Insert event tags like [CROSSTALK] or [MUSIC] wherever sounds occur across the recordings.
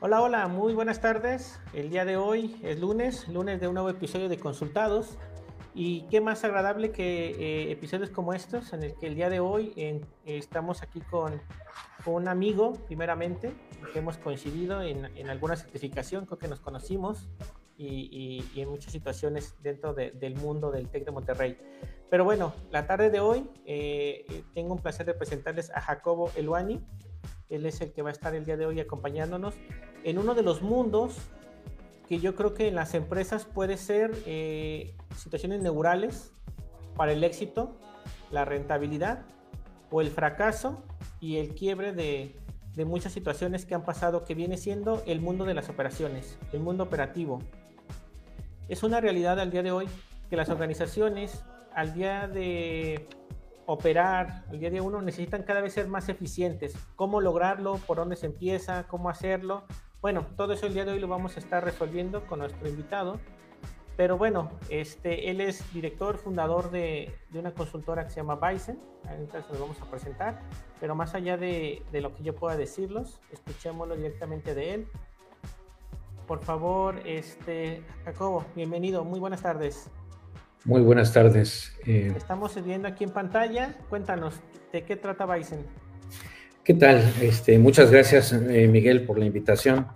Hola, hola, muy buenas tardes. El día de hoy es lunes, lunes de un nuevo episodio de Consultados. Y qué más agradable que eh, episodios como estos, en el que el día de hoy estamos aquí con, un amigo, primeramente, que hemos coincidido en, alguna certificación, creo que nos conocimos y, en muchas situaciones dentro del mundo del TEC de Monterrey. Pero bueno, la tarde de hoy eh, tengo un placer de presentarles a Jacobo Eluani. Él es el que va a estar el día de hoy acompañándonos en uno de los mundos que yo creo que en las empresas puede ser eh, situaciones neurales para el éxito, la rentabilidad o el fracaso y el quiebre de, de muchas situaciones que han pasado que viene siendo el mundo de las operaciones, el mundo operativo. Es una realidad al día de hoy que las organizaciones al día de operar, al día de uno necesitan cada vez ser más eficientes. ¿Cómo lograrlo? ¿Por dónde se empieza? ¿Cómo hacerlo? Bueno, todo eso el día de hoy lo vamos a estar resolviendo con nuestro invitado. Pero bueno, este, él es director, fundador de, de una consultora que se llama Bison. Ahorita se vamos a presentar. Pero más allá de, de, lo que yo pueda decirlos, escuchémoslo directamente de él. Por favor, este, Jacobo, bienvenido. Muy buenas tardes. Muy buenas tardes. Eh, Estamos viendo aquí en pantalla. Cuéntanos, ¿de qué trata Bison? ¿Qué tal? Este, muchas gracias, eh, Miguel, por la invitación.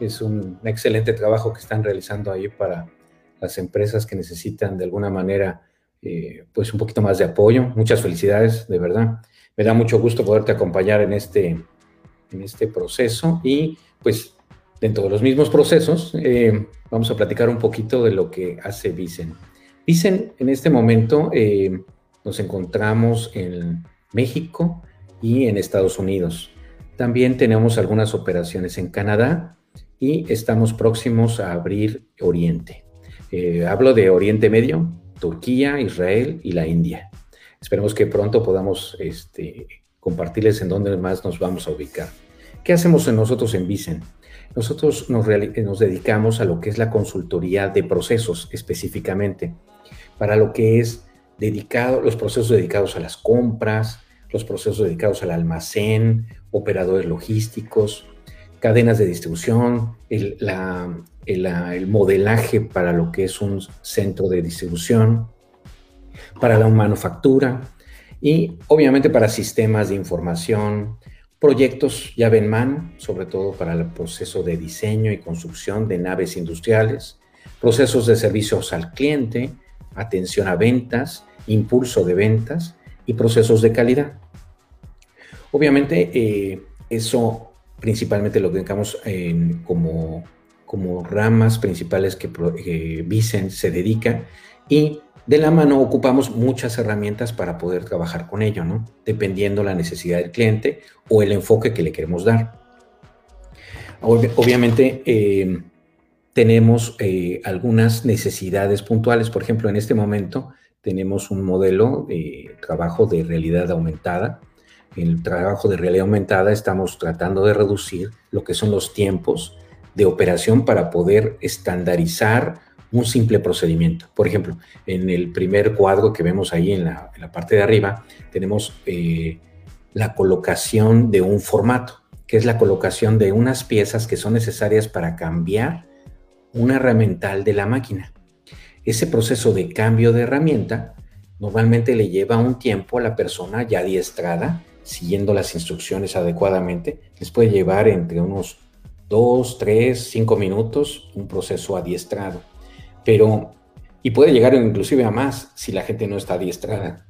Es un excelente trabajo que están realizando ahí para las empresas que necesitan de alguna manera eh, pues un poquito más de apoyo. Muchas felicidades, de verdad. Me da mucho gusto poderte acompañar en este, en este proceso y pues dentro de los mismos procesos vamos a platicar un poquito de lo que hace Vicen. Vicen en este momento nos encontramos en México, y en Estados Unidos. También tenemos algunas operaciones en Canadá y estamos próximos a abrir Oriente. Eh, hablo de Oriente Medio, Turquía, Israel y la India. Esperemos que pronto podamos este, compartirles en dónde más nos vamos a ubicar. ¿Qué hacemos nosotros en Vicen? Nosotros nos, nos dedicamos a lo que es la consultoría de procesos específicamente, para lo que es dedicado, los procesos dedicados a las compras, los procesos dedicados al almacén, operadores logísticos, cadenas de distribución, el, modelaje para lo que es un centro de distribución, para la manufactura y obviamente para sistemas de información, proyectos llave en mano, sobre todo para el proceso de diseño y construcción de naves industriales, procesos de servicios al cliente, atención a ventas, impulso de ventas y procesos de calidad. Obviamente, eh, eso principalmente lo dedicamos como, como ramas principales que eh, se dedica y de la mano ocupamos muchas herramientas para poder trabajar con ello, ¿no? Dependiendo la necesidad del cliente o el enfoque que le queremos dar. obviamente, eh, tenemos algunas necesidades puntuales. Por ejemplo, en este momento tenemos un modelo de trabajo de realidad aumentada. En el trabajo de realidad aumentada estamos tratando de reducir lo que son los tiempos de operación para poder estandarizar un simple procedimiento. Por ejemplo, en el primer cuadro que vemos ahí en la, parte de arriba, tenemos eh, la colocación de un formato, que es la colocación de unas piezas que son necesarias para cambiar una herramienta de la máquina. Ese proceso de cambio de herramienta normalmente le lleva un tiempo a la persona ya adiestrada, siguiendo las instrucciones adecuadamente. Les puede llevar entre unos 2, 3, 5 minutos un proceso adiestrado. Pero, y puede llegar inclusive a más si la gente no está adiestrada.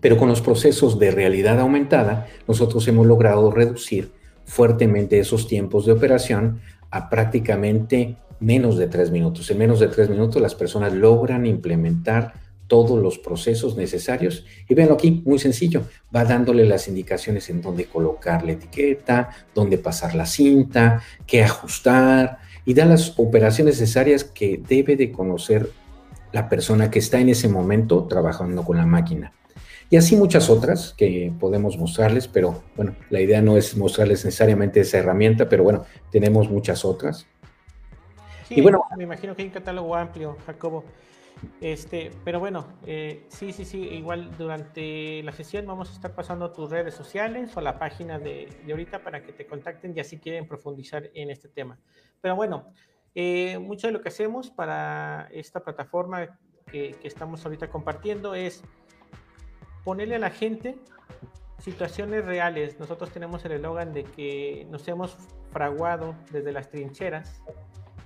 Pero con los procesos de realidad aumentada, nosotros hemos logrado reducir fuertemente esos tiempos de operación a prácticamente menos de tres minutos. En menos de tres minutos las personas logran implementar todos los procesos necesarios. Y véanlo aquí, muy sencillo, va dándole las indicaciones en dónde colocar la etiqueta, dónde pasar la cinta, qué ajustar, y da las operaciones necesarias que debe de conocer la persona que está en ese momento trabajando con la máquina. Y así muchas otras que podemos mostrarles, pero bueno, la idea no es mostrarles necesariamente esa herramienta, pero bueno, tenemos muchas otras y bueno, me imagino que hay un catálogo amplio, Jacobo. Este, pero bueno, eh, sí, sí, sí, igual durante la sesión vamos a estar pasando tus redes sociales o la página de, de ahorita para que te contacten ya si quieren profundizar en este tema. Pero bueno, eh, mucho de lo que hacemos para esta plataforma que, que estamos ahorita compartiendo es ponerle a la gente situaciones reales. Nosotros tenemos el eslogan de que nos hemos fraguado desde las trincheras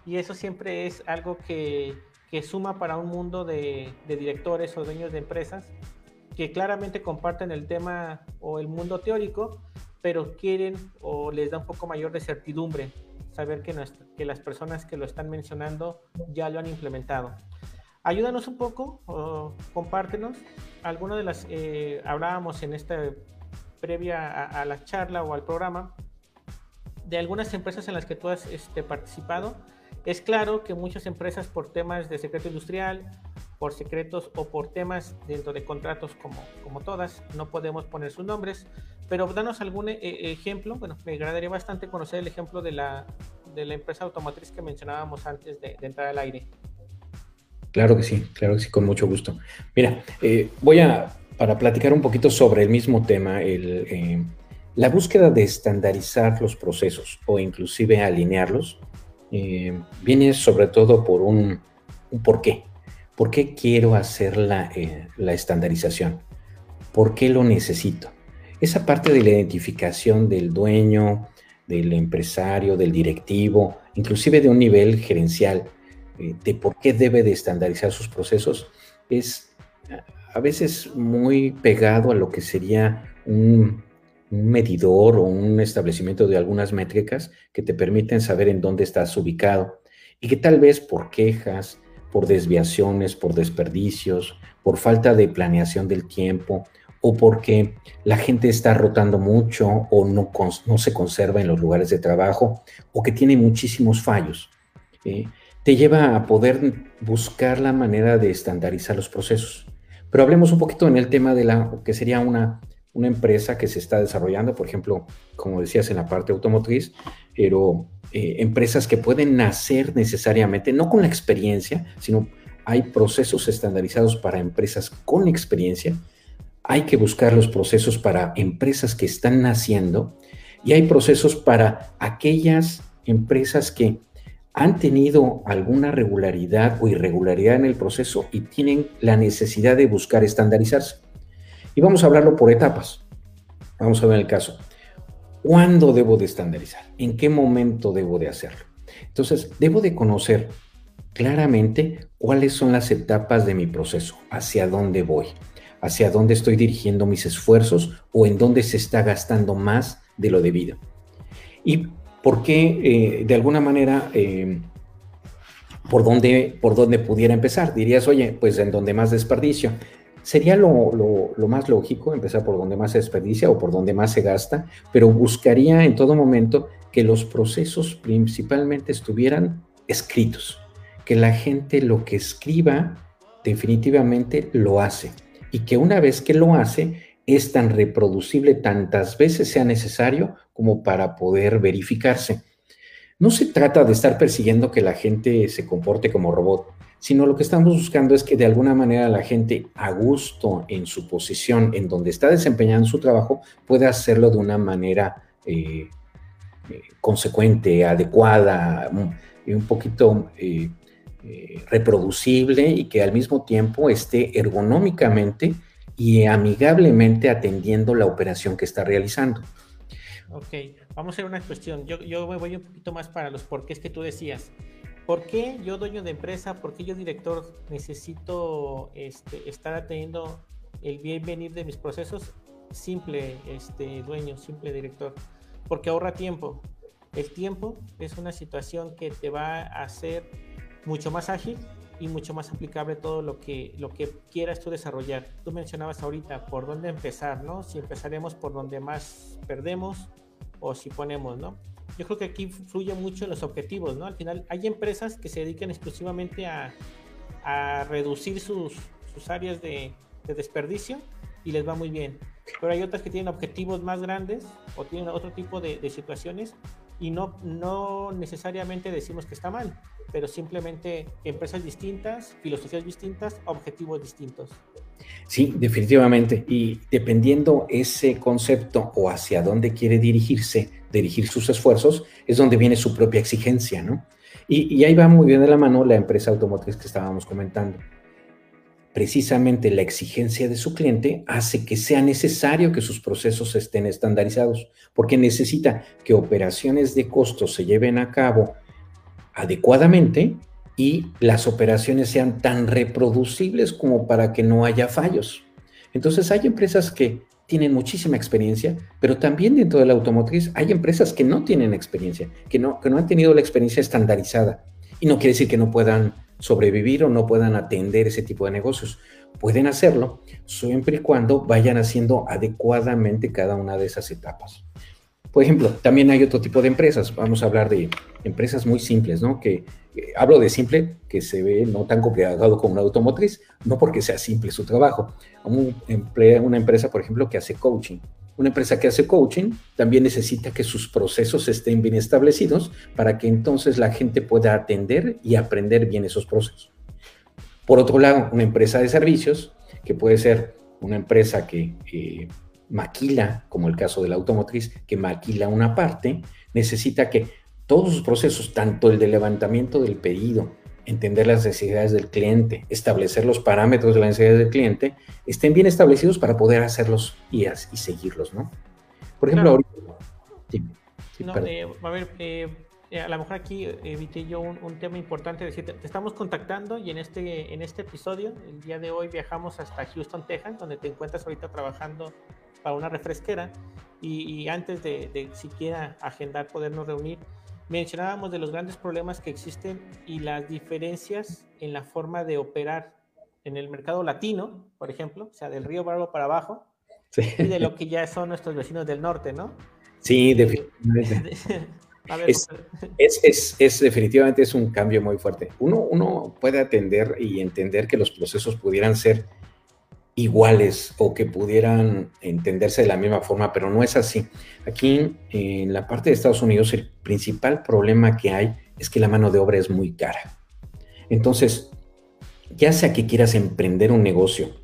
y eso siempre es algo que, suma para un mundo de, directores o dueños de empresas que claramente comparten el tema o el mundo teórico, pero quieren o les da un poco mayor de certidumbre saber que, las personas que lo están mencionando ya lo han implementado. Ayúdanos un poco, o compártenos. Alguna de las, eh, hablábamos en esta previa a, a, la charla o al programa, de algunas empresas en las que tú has este, participado. Es claro que muchas empresas por temas de secreto industrial, por secretos o por temas dentro de contratos como, como todas, no podemos poner sus nombres, pero danos algún eh, ejemplo. Bueno, me agradaría bastante conocer el ejemplo de la, de la empresa automotriz que mencionábamos antes de, de, entrar al aire. Claro que sí, claro que sí, con mucho gusto. Mira, eh, voy a, para platicar un poquito sobre el mismo tema, el, eh, la búsqueda de estandarizar los procesos o inclusive alinearlos, eh, viene sobre todo por un, por qué. ¿Por qué quiero hacer la, eh, la estandarización? ¿Por qué lo necesito? esa parte de la identificación del dueño, del empresario, del directivo, inclusive de un nivel gerencial, eh, de por qué debe de estandarizar sus procesos, es a veces muy pegado a lo que sería un, un medidor o un establecimiento de algunas métricas que te permiten saber en dónde estás ubicado y que tal vez por quejas, por desviaciones, por desperdicios, por falta de planeación del tiempo o porque la gente está rotando mucho o no, no se conserva en los lugares de trabajo o que tiene muchísimos fallos. Te lleva a poder buscar la manera de estandarizar los procesos. Pero hablemos un poquito en el tema de la que sería una, una empresa que se está desarrollando, por ejemplo, como decías en la parte automotriz, pero eh, empresas que pueden nacer necesariamente, no con la experiencia, sino hay procesos estandarizados para empresas con experiencia, hay que buscar los procesos para empresas que están naciendo y hay procesos para aquellas empresas que han tenido alguna regularidad o irregularidad en el proceso y tienen la necesidad de buscar estandarizarse. Y vamos a hablarlo por etapas. Vamos a ver el caso. ¿Cuándo debo de estandarizar? ¿En qué momento debo de hacerlo? Entonces, debo de conocer claramente cuáles son las etapas de mi proceso, hacia dónde voy hacia dónde estoy dirigiendo mis esfuerzos o en dónde se está gastando más de lo debido. Y por qué, eh, de alguna manera, eh, por, dónde, por dónde pudiera empezar. Dirías, oye, pues en donde más desperdicio. Sería lo, más lógico empezar por donde más se desperdicia o por donde más se gasta, pero buscaría en todo momento que los procesos principalmente estuvieran escritos, que la gente lo que escriba definitivamente lo hace y que una vez que lo hace es tan reproducible tantas veces sea necesario como para poder verificarse. No se trata de estar persiguiendo que la gente se comporte como robot, sino lo que estamos buscando es que de alguna manera la gente a gusto en su posición, en donde está desempeñando su trabajo, pueda hacerlo de una manera eh, eh, consecuente, adecuada, un, un poquito eh, reproducible y que al mismo tiempo esté ergonómicamente y amigablemente atendiendo la operación que está realizando. Ok, vamos a hacer una cuestión. Yo, yo me voy un poquito más para los porqués que tú decías. ¿Por qué yo dueño de empresa, por qué yo director necesito este, estar atendiendo el bien venir de mis procesos? Simple este, dueño, simple director. Porque ahorra tiempo. El tiempo es una situación que te va a hacer mucho más ágil y mucho más aplicable todo lo que, lo que quieras tú desarrollar. Tú mencionabas ahorita por dónde empezar, ¿no? Si empezaremos por donde más perdemos o si ponemos, ¿no? Yo creo que aquí fluye mucho los objetivos, ¿no? Al final hay empresas que se dedican exclusivamente a, a reducir sus, sus áreas de, de desperdicio y les va muy bien. Pero hay otras que tienen objetivos más grandes o tienen otro tipo de, de situaciones y no, no necesariamente decimos que está mal, pero simplemente empresas distintas, filosofías distintas, objetivos distintos. Sí, definitivamente. Y dependiendo ese concepto o hacia dónde quiere dirigirse, dirigir sus esfuerzos, es donde viene su propia exigencia, ¿no? Y, ahí va muy bien de la mano la empresa automotriz que estábamos comentando precisamente la exigencia de su cliente hace que sea necesario que sus procesos estén estandarizados, porque necesita que operaciones de costos se lleven a cabo adecuadamente y las operaciones sean tan reproducibles como para que no haya fallos. Entonces hay empresas que tienen muchísima experiencia, pero también dentro de la automotriz hay empresas que no tienen experiencia, que no, que no han tenido la experiencia estandarizada. Y no quiere decir que no puedan sobrevivir o no puedan atender ese tipo de negocios. Pueden hacerlo siempre y cuando vayan haciendo adecuadamente cada una de esas etapas. Por ejemplo, también hay otro tipo de empresas. Vamos a hablar de empresas muy simples, ¿no? Que eh, hablo de simple, que se ve no tan complicado como una automotriz, no porque sea simple su trabajo. Un, una empresa, por ejemplo, que hace coaching una empresa que hace coaching también necesita que sus procesos estén bien establecidos para que entonces la gente pueda atender y aprender bien esos procesos. Por otro lado, una empresa de servicios, que puede ser una empresa que maquila, como el caso de la automotriz, que maquila una parte, necesita que todos sus procesos, tanto el de levantamiento del pedido, entender las necesidades del cliente, establecer los parámetros de la necesidad del cliente, estén bien establecidos para poder hacerlos y, y seguirlos, ¿no? Por ejemplo, ahorita... Eh, a ver, eh, eh, a lo mejor aquí evité yo un, tema importante, decir, te estamos contactando y en este, en este episodio, el día de hoy viajamos hasta Houston, Texas, donde te encuentras ahorita trabajando para una refresquera y, antes de, de siquiera agendar podernos reunir, mencionábamos de los grandes problemas que existen y las diferencias en la forma de operar en el mercado latino, por ejemplo, o sea, del río Barbo para abajo, y de lo que ya son nuestros vecinos del norte, ¿no? Sí, definitivamente. [LAUGHS] es, es, es, definitivamente es un cambio muy fuerte. Uno, uno puede atender y entender que los procesos pudieran ser iguales o que pudieran entenderse de la misma forma, pero no es así. Aquí en la parte de Estados Unidos el principal problema que hay es que la mano de obra es muy cara. Entonces, ya sea que quieras emprender un negocio,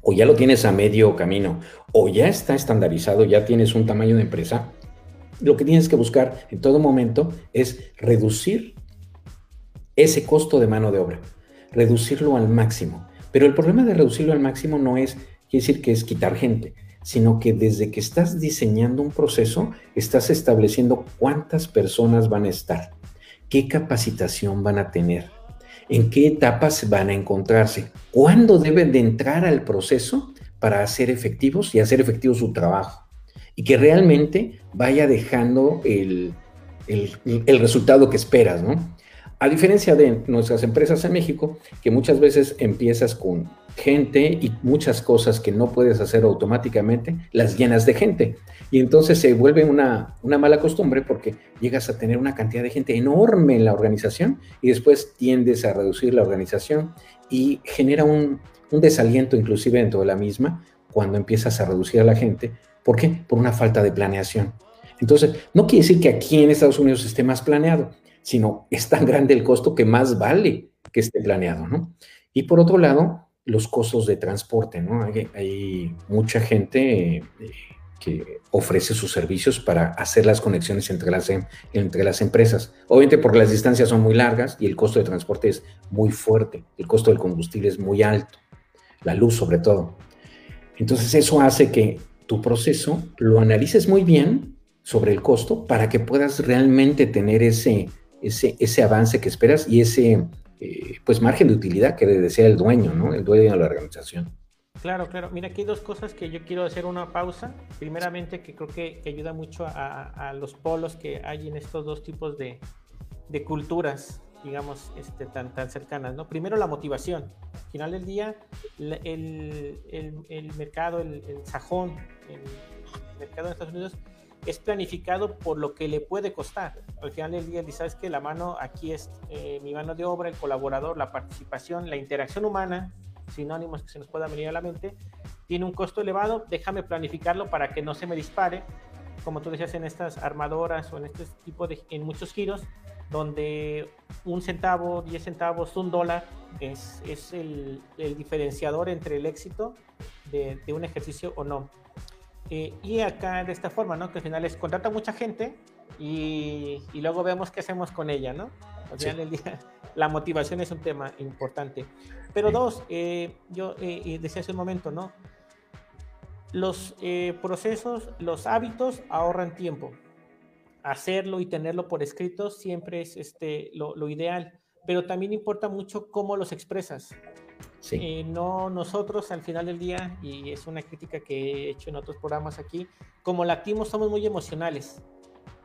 o ya lo tienes a medio camino, o ya está estandarizado, ya tienes un tamaño de empresa, lo que tienes que buscar en todo momento es reducir ese costo de mano de obra, reducirlo al máximo. Pero el problema de reducirlo al máximo no es, decir que es quitar gente, sino que desde que estás diseñando un proceso, estás estableciendo cuántas personas van a estar, qué capacitación van a tener, en qué etapas van a encontrarse, cuándo deben de entrar al proceso para hacer efectivos y hacer efectivo su trabajo. Y que realmente vaya dejando el, el resultado que esperas, ¿no? A diferencia de nuestras empresas en México, que muchas veces empiezas con gente y muchas cosas que no puedes hacer automáticamente, las llenas de gente. Y entonces se vuelve una, mala costumbre porque llegas a tener una cantidad de gente enorme en la organización y después tiendes a reducir la organización y genera un, un desaliento inclusive dentro de la misma cuando empiezas a reducir a la gente. ¿Por qué? Por una falta de planeación. Entonces, no quiere decir que aquí en Estados Unidos esté más planeado, sino es tan grande el costo que más vale que esté planeado, ¿no? Y por otro lado, los costos de transporte, ¿no? Hay, mucha gente eh, que ofrece sus servicios para hacer las conexiones entre las, em, entre las empresas. Obviamente porque las distancias son muy largas y el costo de transporte es muy fuerte, el costo del combustible es muy alto, la luz sobre todo. Entonces eso hace que tu proceso lo analices muy bien sobre el costo para que puedas realmente tener ese, ese, avance que esperas y ese eh, pues margen de utilidad que desea el dueño, ¿no? El dueño de la organización. Claro, claro. Mira, aquí hay dos cosas que yo quiero hacer una pausa. Primeramente, que creo que, ayuda mucho a, los polos que hay en estos dos tipos de, culturas, digamos, este, tan, tan cercanas, ¿no? Primero, la motivación. Al final del día, el, el mercado, el, sajón, el mercado de Estados Unidos es planificado por lo que le puede costar. Al final del día, sabes que la mano aquí es eh, mi mano de obra, el colaborador, la participación, la interacción humana, sinónimos que se nos puedan venir a la mente, tiene un costo elevado, déjame planificarlo para que no se me dispare como tú decías, en estas armadoras o en este tipo de, en muchos giros, donde un centavo, diez centavos, un dólar es, es el, diferenciador entre el éxito de un ejercicio o no. Eh, y acá de esta forma, ¿no? Que al final es contrata mucha gente y, y luego vemos qué hacemos con ella, ¿no? Al final del día, [LAUGHS] la motivación es un tema importante. Pero dos, eh, yo eh, decía hace un momento, ¿no? Los procesos, los hábitos ahorran tiempo hacerlo y tenerlo por escrito siempre es este, lo, lo ideal, pero también importa mucho cómo los expresas. Eh, no nosotros al final del día, y es una crítica que he hecho en otros programas aquí, como latinos somos muy emocionales.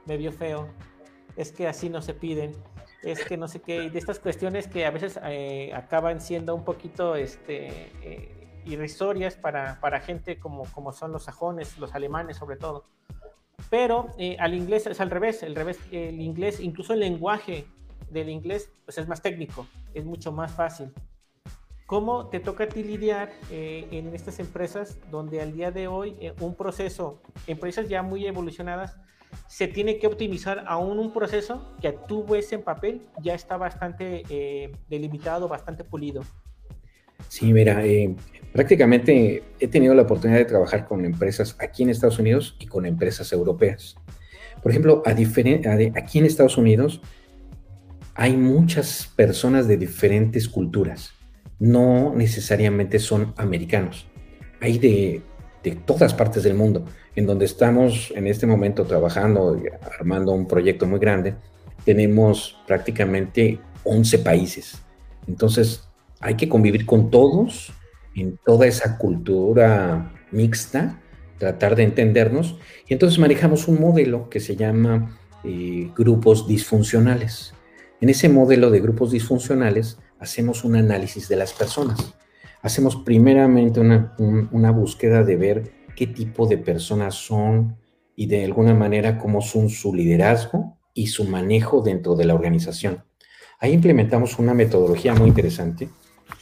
Me vio feo, es que así no se piden, es que no sé qué, de estas cuestiones que a veces eh, acaban siendo un poquito este, eh, irrisorias para, para gente como, como son los sajones, los alemanes sobre todo. Pero al inglés es al revés, el revés, el inglés, incluso el lenguaje del inglés, pues es más técnico, es mucho más fácil. ¿Cómo te toca a ti lidiar eh, en estas empresas donde al día de hoy eh, un proceso, empresas ya muy evolucionadas, se tiene que optimizar aún un proceso que tú ves en papel ya está bastante delimitado, bastante pulido? Sí, mira, eh, prácticamente he tenido la oportunidad de trabajar con empresas aquí en Estados Unidos y con empresas europeas. Por ejemplo, a aquí en Estados Unidos hay muchas personas de diferentes culturas. No necesariamente son americanos. Hay de, todas partes del mundo. En donde estamos en este momento trabajando, armando un proyecto muy grande, tenemos prácticamente 11 países. Entonces, hay que convivir con todos en toda esa cultura mixta, tratar de entendernos. Y entonces manejamos un modelo que se llama eh, grupos disfuncionales. En ese modelo de grupos disfuncionales hacemos un análisis de las personas. Hacemos primeramente una, una búsqueda de ver qué tipo de personas son y de alguna manera cómo son su liderazgo y su manejo dentro de la organización. Ahí implementamos una metodología muy interesante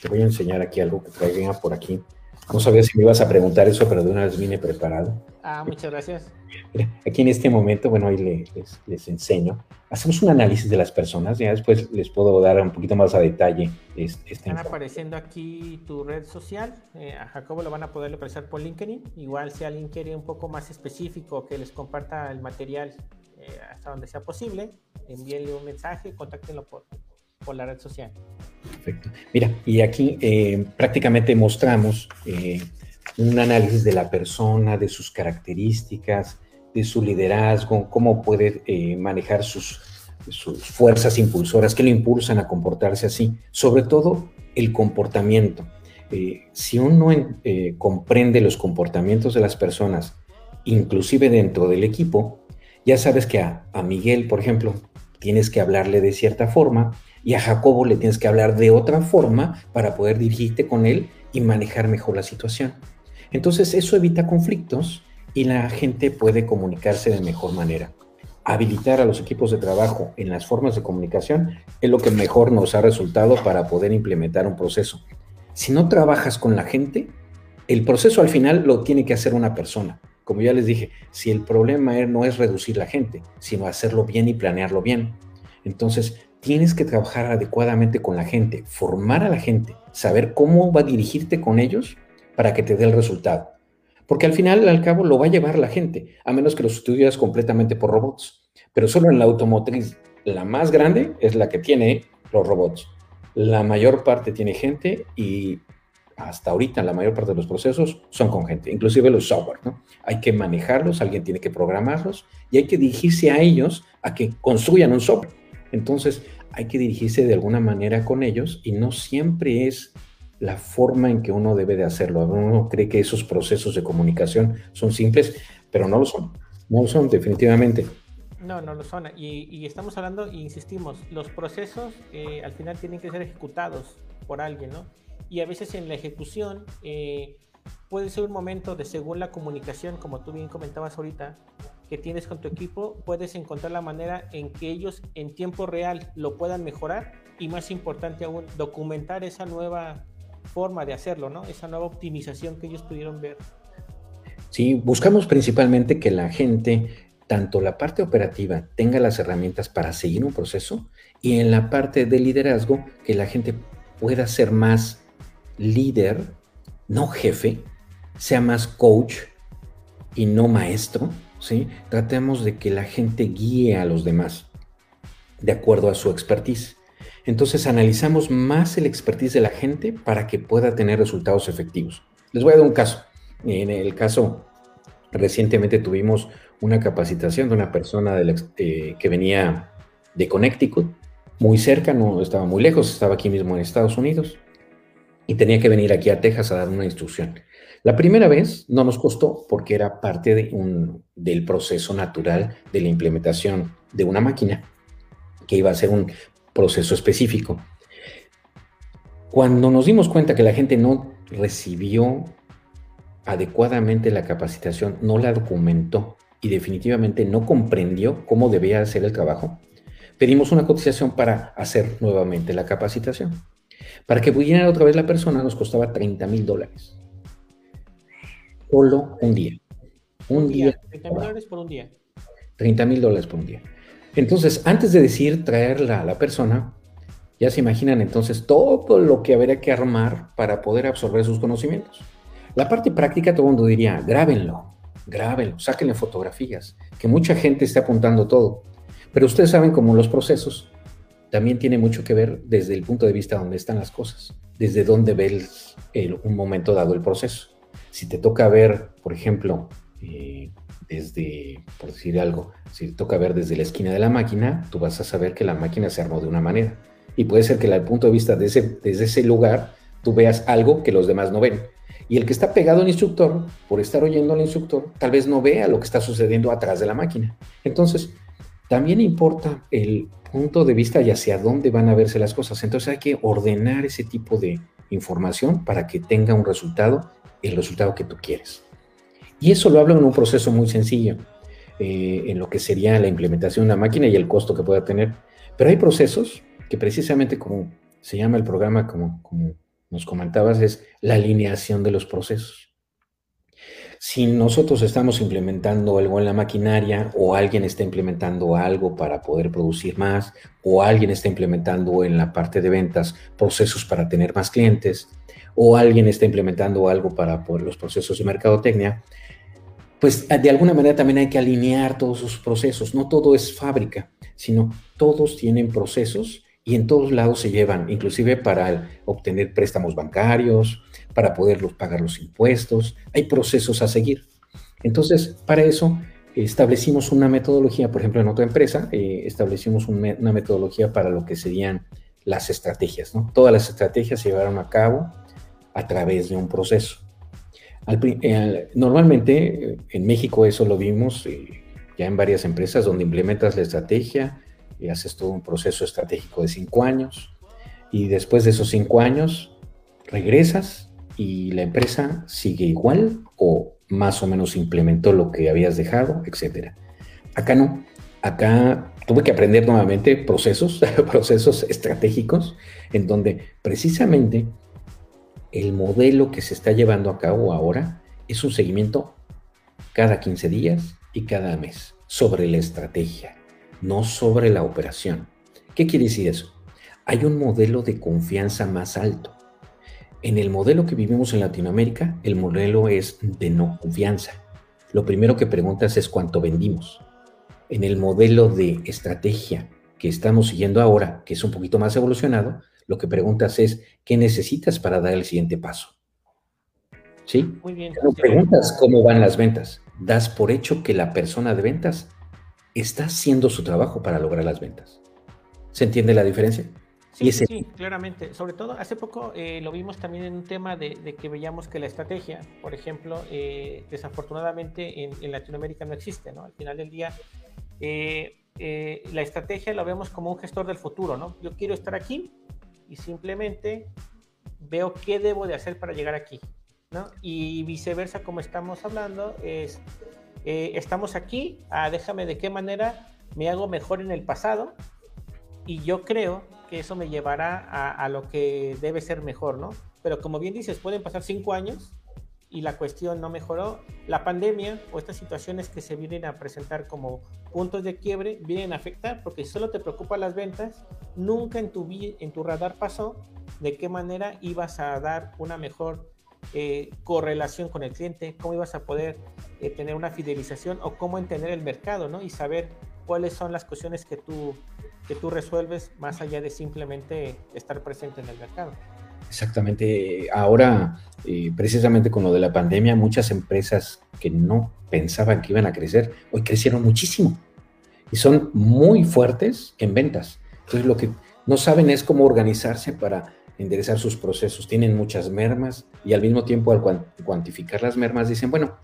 te voy a enseñar aquí algo que traiga por aquí. No sabía si me ibas a preguntar eso, pero de una vez vine preparado. Ah, muchas gracias. aquí en este momento, bueno, ahí les, les, enseño. Hacemos un análisis de las personas, ya después les puedo dar un poquito más a detalle. Este, Están apareciendo aquí tu red social. Eh, a Jacobo lo van a poder localizar por LinkedIn. Igual si alguien quiere un poco más específico que les comparta el material eh, hasta donde sea posible, envíenle un mensaje, contáctenlo por, por la red social. Perfecto. Mira, y aquí eh, prácticamente mostramos eh, un análisis de la persona, de sus características, de su liderazgo, cómo puede eh, manejar sus, fuerzas impulsoras, que lo impulsan a comportarse así, sobre todo el comportamiento. si uno comprende los comportamientos de las personas, inclusive dentro del equipo, ya sabes que a Miguel, por ejemplo, tienes que hablarle de cierta forma, y a Jacobo le tienes que hablar de otra forma para poder dirigirte con él y manejar mejor la situación. Entonces eso evita conflictos y la gente puede comunicarse de mejor manera. Habilitar a los equipos de trabajo en las formas de comunicación es lo que mejor nos ha resultado para poder implementar un proceso. Si no trabajas con la gente, el proceso al final lo tiene que hacer una persona. Como ya les dije, si el problema no es reducir la gente, sino hacerlo bien y planearlo bien. Entonces, tienes que trabajar adecuadamente con la gente, formar a la gente, saber cómo va a dirigirte con ellos para que te dé el resultado. Porque al final, al cabo, lo va a llevar la gente, a menos que lo estudias completamente por robots. Pero solo en la automotriz, la más grande es la que tiene los robots. La mayor parte tiene gente y hasta ahorita la mayor parte de los procesos son con gente, inclusive los software, ¿no? Hay que manejarlos, alguien tiene que programarlos y hay que dirigirse a ellos a que construyan un software. Entonces, hay que dirigirse de alguna manera con ellos y no siempre es la forma en que uno debe de hacerlo. Uno cree que esos procesos de comunicación son simples, pero no lo son. No lo son, definitivamente. No, no lo son. Y, estamos hablando, insistimos, los procesos eh, al final tienen que ser ejecutados por alguien, ¿no? Y a veces en la ejecución eh, puede ser un momento de según la comunicación, como tú bien comentabas ahorita, que tienes con tu equipo, puedes encontrar la manera en que ellos en tiempo real lo puedan mejorar y más importante aún, documentar esa nueva forma de hacerlo, ¿no? Esa nueva optimización que ellos pudieron ver. Sí, buscamos principalmente que la gente tanto la parte operativa tenga las herramientas para seguir un proceso y en la parte de liderazgo que la gente pueda ser más líder, no jefe, sea más coach y no maestro, ¿sí? Tratemos de que la gente guíe a los demás de acuerdo a su expertise. Entonces analizamos más el expertise de la gente para que pueda tener resultados efectivos. Les voy a dar un caso. En el caso, recientemente tuvimos una capacitación de una persona eh, que venía de Connecticut, muy cerca, no estaba muy lejos, estaba aquí mismo en Estados Unidos y tenía que venir aquí a Texas a dar una instrucción. La primera vez no nos costó porque era parte del proceso natural de la implementación de una máquina que iba a ser un proceso específico. Cuando nos dimos cuenta que la gente no recibió adecuadamente la capacitación, no la documentó y definitivamente no comprendió cómo debía hacer el trabajo, pedimos una cotización para hacer nuevamente la capacitación. Para que pudiera otra vez la persona nos costaba 30 mil dólares. Solo un día. Un, día. 30 mil dólares por un día. 30 mil dólares por un día. Entonces, antes de decir traerla a la persona, ya se imaginan entonces todo lo que habría que armar para poder absorber sus conocimientos. La parte práctica, todo el mundo diría, grábenlo, grábenlo, sáquenle fotografías, que mucha gente está apuntando todo. Pero ustedes saben cómo los procesos también tienen mucho que ver desde el punto de vista donde están las cosas, desde dónde ves un momento dado el proceso. Si te toca ver, por ejemplo, eh, desde, por decir algo, si toca ver desde la esquina de la máquina, tú vas a saber que la máquina se armó de una manera. Y puede ser que desde el punto de vista de ese, desde ese lugar tú veas algo que los demás no ven. Y el que está pegado al instructor, por estar oyendo al instructor, tal vez no vea lo que está sucediendo atrás de la máquina. Entonces, también importa el punto de vista y hacia dónde van a verse las cosas. Entonces hay que ordenar ese tipo de información para que tenga un resultado, el resultado que tú quieres. Y eso lo hablo en un proceso muy sencillo, eh, en lo que sería la implementación de una máquina y el costo que pueda tener. Pero hay procesos que precisamente como se llama el programa, como, como nos comentabas, es la alineación de los procesos. Si nosotros estamos implementando algo en la maquinaria o alguien está implementando algo para poder producir más o alguien está implementando en la parte de ventas procesos para tener más clientes o alguien está implementando algo para por los procesos de mercadotecnia, pues de alguna manera también hay que alinear todos sus procesos. No todo es fábrica, sino todos tienen procesos y en todos lados se llevan, inclusive para obtener préstamos bancarios, para poder pagar los impuestos. Hay procesos a seguir. Entonces, para eso establecimos una metodología, por ejemplo, en otra empresa, eh, establecimos una metodología para lo que serían las estrategias. Todas las estrategias se llevaron a cabo a través de un proceso. Eh, normalmente en México eso lo vimos eh, ya en varias empresas donde implementas la estrategia y haces todo un proceso estratégico de cinco años y después de esos cinco años regresas y la empresa sigue igual o más o menos implementó lo que habías dejado, etcétera. Acá no, acá tuve que aprender nuevamente procesos, [LAUGHS] procesos estratégicos en donde precisamente el modelo que se está llevando a cabo ahora es un seguimiento cada 15 días y cada mes sobre la estrategia, no sobre la operación. ¿Qué quiere decir eso? Hay un modelo de confianza más alto. En el modelo que vivimos en Latinoamérica, el modelo es de no confianza. Lo primero que preguntas es cuánto vendimos. En el modelo de estrategia que estamos siguiendo ahora, que es un poquito más evolucionado, lo que preguntas es, ¿qué necesitas para dar el siguiente paso? ¿Sí? Muy bien. No preguntas cómo van las ventas. Das por hecho que la persona de ventas está haciendo su trabajo para lograr las ventas. ¿Se entiende la diferencia? Sí, sí, claramente. Sobre todo, hace poco eh, lo vimos también en un tema de, que veíamos que la estrategia, por ejemplo, eh, desafortunadamente en, Latinoamérica no existe, ¿no? Al final del día, eh, la estrategia la vemos como un gestor del futuro, ¿no? Yo quiero estar aquí, y simplemente veo qué debo de hacer para llegar aquí. ¿no? Y viceversa, como estamos hablando, es, eh, estamos aquí, ah, déjame de qué manera me hago mejor en el pasado y yo creo que eso me llevará a, a, lo que debe ser mejor, ¿no? Pero como bien dices, pueden pasar cinco años y la cuestión no mejoró, la pandemia o estas situaciones que se vienen a presentar como puntos de quiebre vienen a afectar porque solo te preocupan las ventas, nunca en tu, en tu radar pasó de qué manera ibas a dar una mejor eh, correlación con el cliente, cómo ibas a poder eh, tener una fidelización o cómo entender el mercado, ¿no? Y saber cuáles son las cuestiones que tú, que tú resuelves más allá de simplemente estar presente en el mercado. Exactamente. Ahora, eh, precisamente con lo de la pandemia, muchas empresas que no pensaban que iban a crecer, hoy crecieron muchísimo y son muy fuertes en ventas. Entonces, lo que no saben es cómo organizarse para enderezar sus procesos. Tienen muchas mermas y al mismo tiempo al cuantificar las mermas dicen, bueno,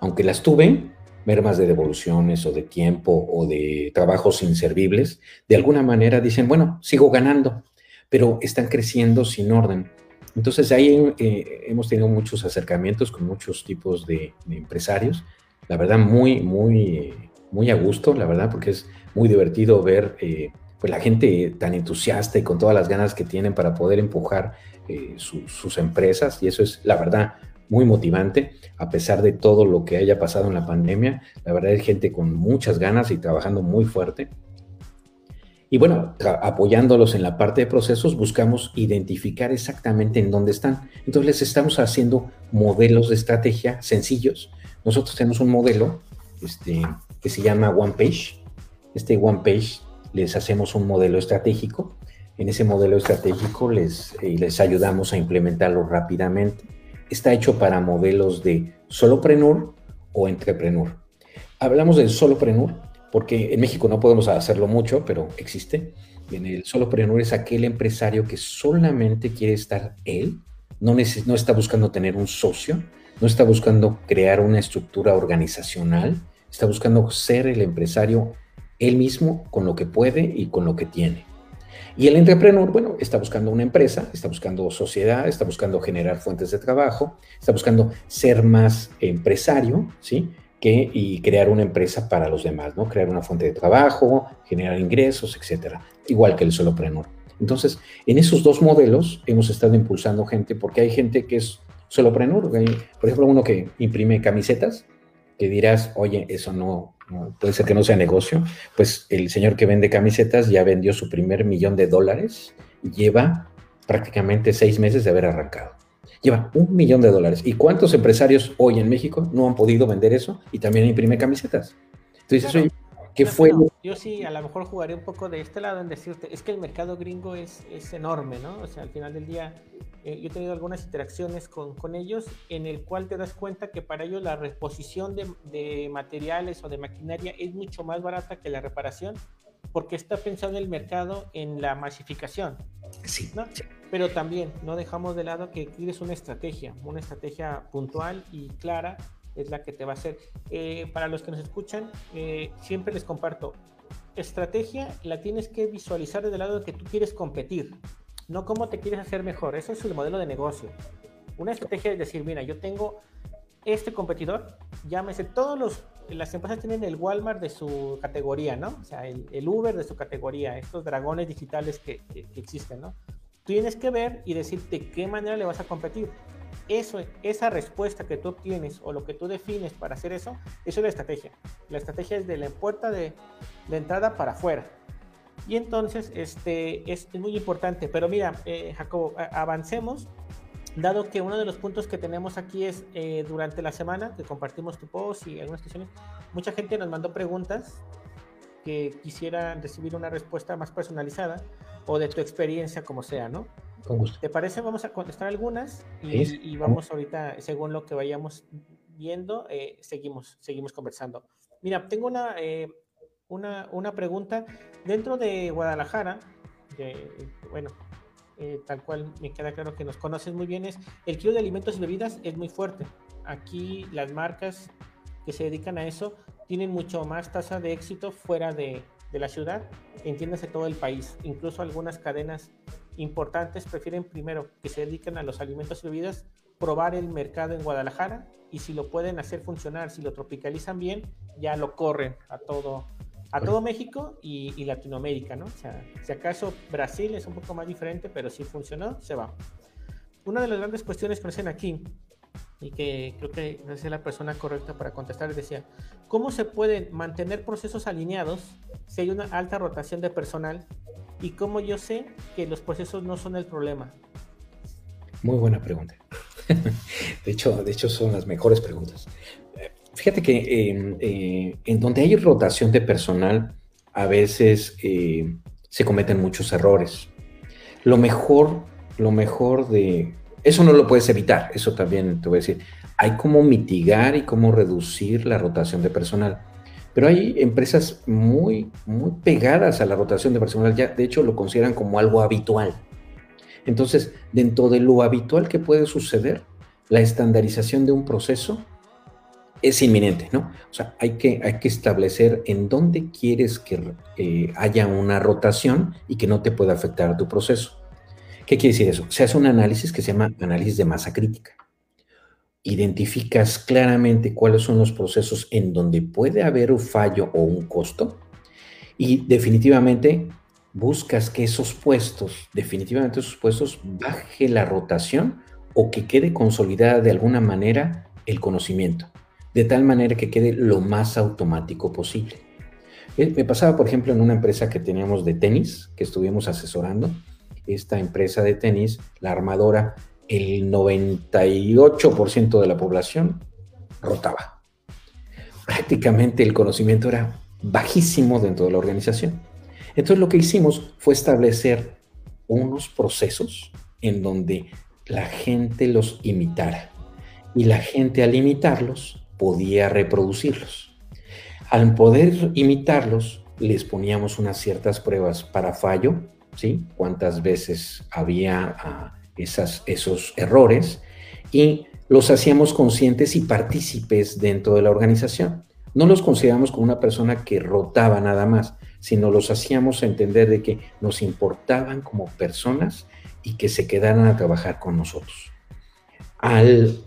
aunque las tuve, mermas de devoluciones o de tiempo o de trabajos inservibles, de alguna manera dicen, bueno, sigo ganando, pero están creciendo sin orden. Entonces ahí eh, hemos tenido muchos acercamientos con muchos tipos de, empresarios, la verdad muy, muy, muy a gusto, la verdad, porque es muy divertido ver eh, pues la gente tan entusiasta y con todas las ganas que tienen para poder empujar eh, sus empresas y eso es la verdad muy motivante a pesar de todo lo que haya pasado en la pandemia. La verdad es gente con muchas ganas y trabajando muy fuerte. Y bueno, apoyándolos en la parte de procesos, buscamos identificar exactamente en dónde están. Entonces les estamos haciendo modelos de estrategia sencillos. Nosotros tenemos un modelo este, que se llama One Page. Este One Page les hacemos un modelo estratégico. En ese modelo estratégico les, eh, les ayudamos a implementarlo rápidamente. Está hecho para modelos de solopreneur o entrepreneur. Hablamos del solopreneur porque en México no podemos hacerlo mucho, pero existe. En el solopreneur es aquel empresario que solamente quiere estar él, no, no está buscando tener un socio, no está buscando crear una estructura organizacional, está buscando ser el empresario él mismo con lo que puede y con lo que tiene. Y el entrepreneur, bueno, está buscando una empresa, está buscando sociedad, está buscando generar fuentes de trabajo, está buscando ser más empresario, ¿sí? Que, y crear una empresa para los demás, ¿no? Crear una fuente de trabajo, generar ingresos, etcétera. Igual que el solopreneur. Entonces, en esos dos modelos hemos estado impulsando gente, porque hay gente que es solopreneur, por ejemplo, uno que imprime camisetas, que dirás, oye, eso no, puede ser que no sea negocio, pues el señor que vende camisetas ya vendió su primer millón de dólares y lleva prácticamente seis meses de haber arrancado. Lleva un millón de dólares. ¿Y cuántos empresarios hoy en México no han podido vender eso y también imprime camisetas? Entonces, ¿qué fue? yo sí, a lo mejor jugaré un poco de este lado en decirte, es que el mercado gringo es, es enorme, ¿no? O sea, al final del día, eh, yo he tenido algunas interacciones con, con, ellos en el cual te das cuenta que para ellos la reposición de, de, materiales o de maquinaria es mucho más barata que la reparación porque está pensando el mercado en la masificación. Sí, ¿no? Pero también no dejamos de lado que tienes una estrategia, una estrategia puntual y clara es la que te va a hacer. Eh, para los que nos escuchan, eh, siempre les comparto, estrategia la tienes que visualizar desde el lado de que tú quieres competir no cómo te quieres hacer mejor. Eso es el modelo de negocio. Una estrategia es decir, mira, yo tengo este competidor, llámese, todos los, las empresas tienen el Walmart de su categoría, ¿no? O sea, el, Uber de su categoría, estos dragones digitales que, existen, ¿no? Tienes que ver y decir de qué manera le vas a competir. Eso, esa respuesta que tú obtienes o lo que tú defines para hacer eso, eso es la estrategia. La estrategia es de la puerta de, de entrada para afuera. Y entonces este, es, muy importante. Pero mira, eh, Jacobo, avancemos. Dado que uno de los puntos que tenemos aquí es eh, durante la semana, que compartimos tu post y algunas cuestiones, mucha gente nos mandó preguntas que quisieran recibir una respuesta más personalizada o de tu experiencia, como sea, ¿no? Con gusto. ¿Te parece? Vamos a contestar algunas y, vamos ahorita, según lo que vayamos viendo, eh, seguimos, seguimos conversando. Mira, tengo una, una, una pregunta. Dentro de Guadalajara, bueno, eh, tal cual me queda claro que nos conoces muy bien, es el kilo de alimentos y bebidas es muy fuerte. Aquí las marcas que se dedican a eso tienen mucho más tasa de éxito fuera de, de la ciudad, entiéndase todo el país. Incluso algunas cadenas importantes prefieren primero que se dedican a los alimentos y bebidas, probar el mercado en Guadalajara y si lo pueden hacer funcionar, si lo tropicalizan bien, ya lo corren a todo, a todo México y, Latinoamérica, ¿no? O sea, si acaso Brasil es un poco más diferente, pero si funcionó, se va. Una de las grandes cuestiones que nos hacen aquí y que creo que es la persona correcta para contestar, decía, ¿cómo se pueden mantener procesos alineados si hay una alta rotación de personal? ¿Y cómo yo sé que los procesos no son el problema? Muy buena pregunta. [LAUGHS] de, hecho, de hecho, son las mejores preguntas. Fíjate que em, eh, en donde hay rotación de personal, a veces eh, se cometen muchos errores. Lo mejor, lo mejor de... Eso no lo puedes evitar, eso también te voy a decir. Hay cómo mitigar y cómo reducir la rotación de personal. Pero hay empresas muy, muy pegadas a la rotación de personal, ya de hecho lo consideran como algo habitual. Entonces, dentro de lo habitual que puede suceder, la estandarización de un proceso es inminente, ¿no? O sea, hay que, hay que establecer en dónde quieres que eh, haya una rotación y que no te pueda afectar tu proceso. ¿Qué quiere decir eso? Se hace un análisis que se llama análisis de masa crítica. Identificas claramente cuáles son los procesos en donde puede haber un fallo o un costo y definitivamente buscas que esos puestos, definitivamente esos puestos, baje la rotación o que quede consolidada de alguna manera el conocimiento de tal manera que quede lo más automático posible. Eh, me pasaba, por ejemplo, en una empresa que teníamos de tenis, que estuvimos asesorando, esta empresa de tenis, la armadora, el 98% de la población rotaba. Prácticamente el conocimiento era bajísimo dentro de la organización. Entonces lo que hicimos fue establecer unos procesos en donde la gente los imitara. Y la gente al imitarlos podía reproducirlos. Al poder imitarlos, les poníamos unas ciertas pruebas para fallo, ¿sí? Cuántas veces había ah, esos errores y los hacíamos conscientes y partícipes dentro de la organización. No los consideramos como una persona que rotaba nada más, sino los hacíamos entender de que nos importaban como personas y que se quedaran a trabajar con nosotros. Al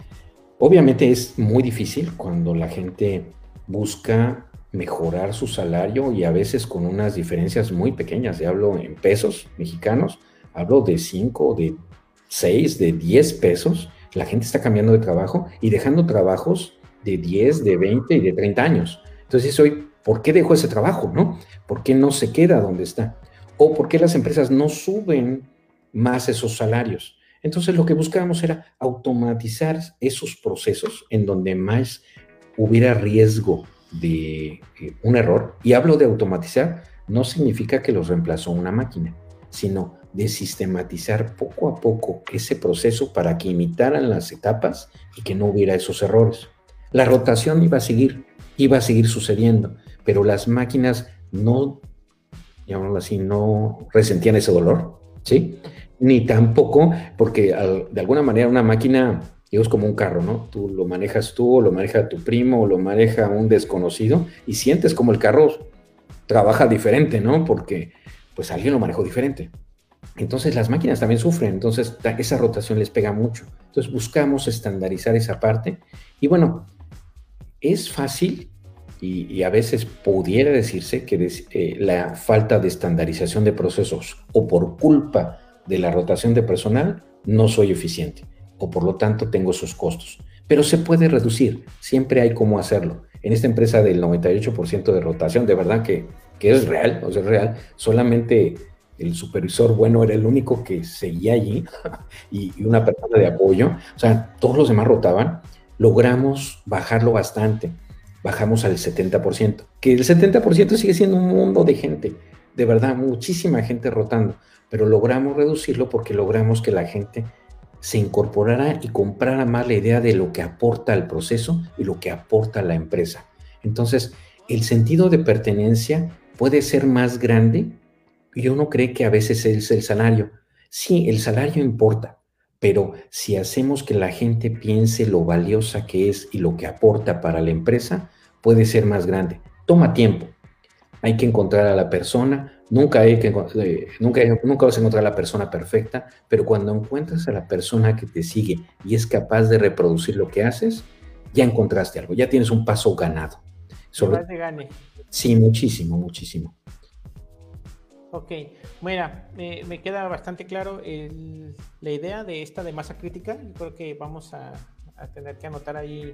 Obviamente es muy difícil cuando la gente busca mejorar su salario y a veces con unas diferencias muy pequeñas. Ya hablo en pesos mexicanos, hablo de 5, de 6, de 10 pesos. La gente está cambiando de trabajo y dejando trabajos de 10, de 20 y de 30 años. Entonces, hoy, ¿por qué dejó ese trabajo? ¿No? ¿Por qué no se queda donde está? ¿O por qué las empresas no suben más esos salarios? Entonces lo que buscábamos era automatizar esos procesos en donde más hubiera riesgo de eh, un error. Y hablo de automatizar, no significa que los reemplazó una máquina, sino de sistematizar poco a poco ese proceso para que imitaran las etapas y que no hubiera esos errores. La rotación iba a seguir, iba a seguir sucediendo, pero las máquinas no, llamémoslo así, no resentían ese dolor, ¿sí? Ni tampoco, porque de alguna manera una máquina es como un carro, ¿no? Tú lo manejas tú, o lo maneja tu primo, o lo maneja un desconocido, y sientes como el carro trabaja diferente, ¿no? Porque pues alguien lo manejó diferente. Entonces las máquinas también sufren, entonces esa rotación les pega mucho. Entonces buscamos estandarizar esa parte. Y bueno, es fácil y, a veces pudiera decirse que eh, la falta de estandarización de procesos o por culpa de la rotación de personal, no soy eficiente o por lo tanto tengo sus costos. Pero se puede reducir, siempre hay cómo hacerlo. En esta empresa del 98% de rotación, de verdad que, es real, es real, solamente el supervisor bueno era el único que seguía allí [LAUGHS] y, y una persona de apoyo, o sea, todos los demás rotaban, logramos bajarlo bastante, bajamos al 70%, que el 70% sigue siendo un mundo de gente, de verdad, muchísima gente rotando pero logramos reducirlo porque logramos que la gente se incorporara y comprara más la idea de lo que aporta al proceso y lo que aporta a la empresa. Entonces, el sentido de pertenencia puede ser más grande y uno cree que a veces es el salario. Sí, el salario importa, pero si hacemos que la gente piense lo valiosa que es y lo que aporta para la empresa, puede ser más grande. Toma tiempo. Hay que encontrar a la persona, Nunca, hay que, eh, nunca, nunca vas a encontrar a la persona perfecta, pero cuando encuentras a la persona que te sigue y es capaz de reproducir lo que haces, ya encontraste algo, ya tienes un paso ganado. Sobre, de gane. Sí, muchísimo, muchísimo. Ok, mira, me queda bastante claro la idea de esta de masa crítica. Yo creo que vamos a, a tener que anotar ahí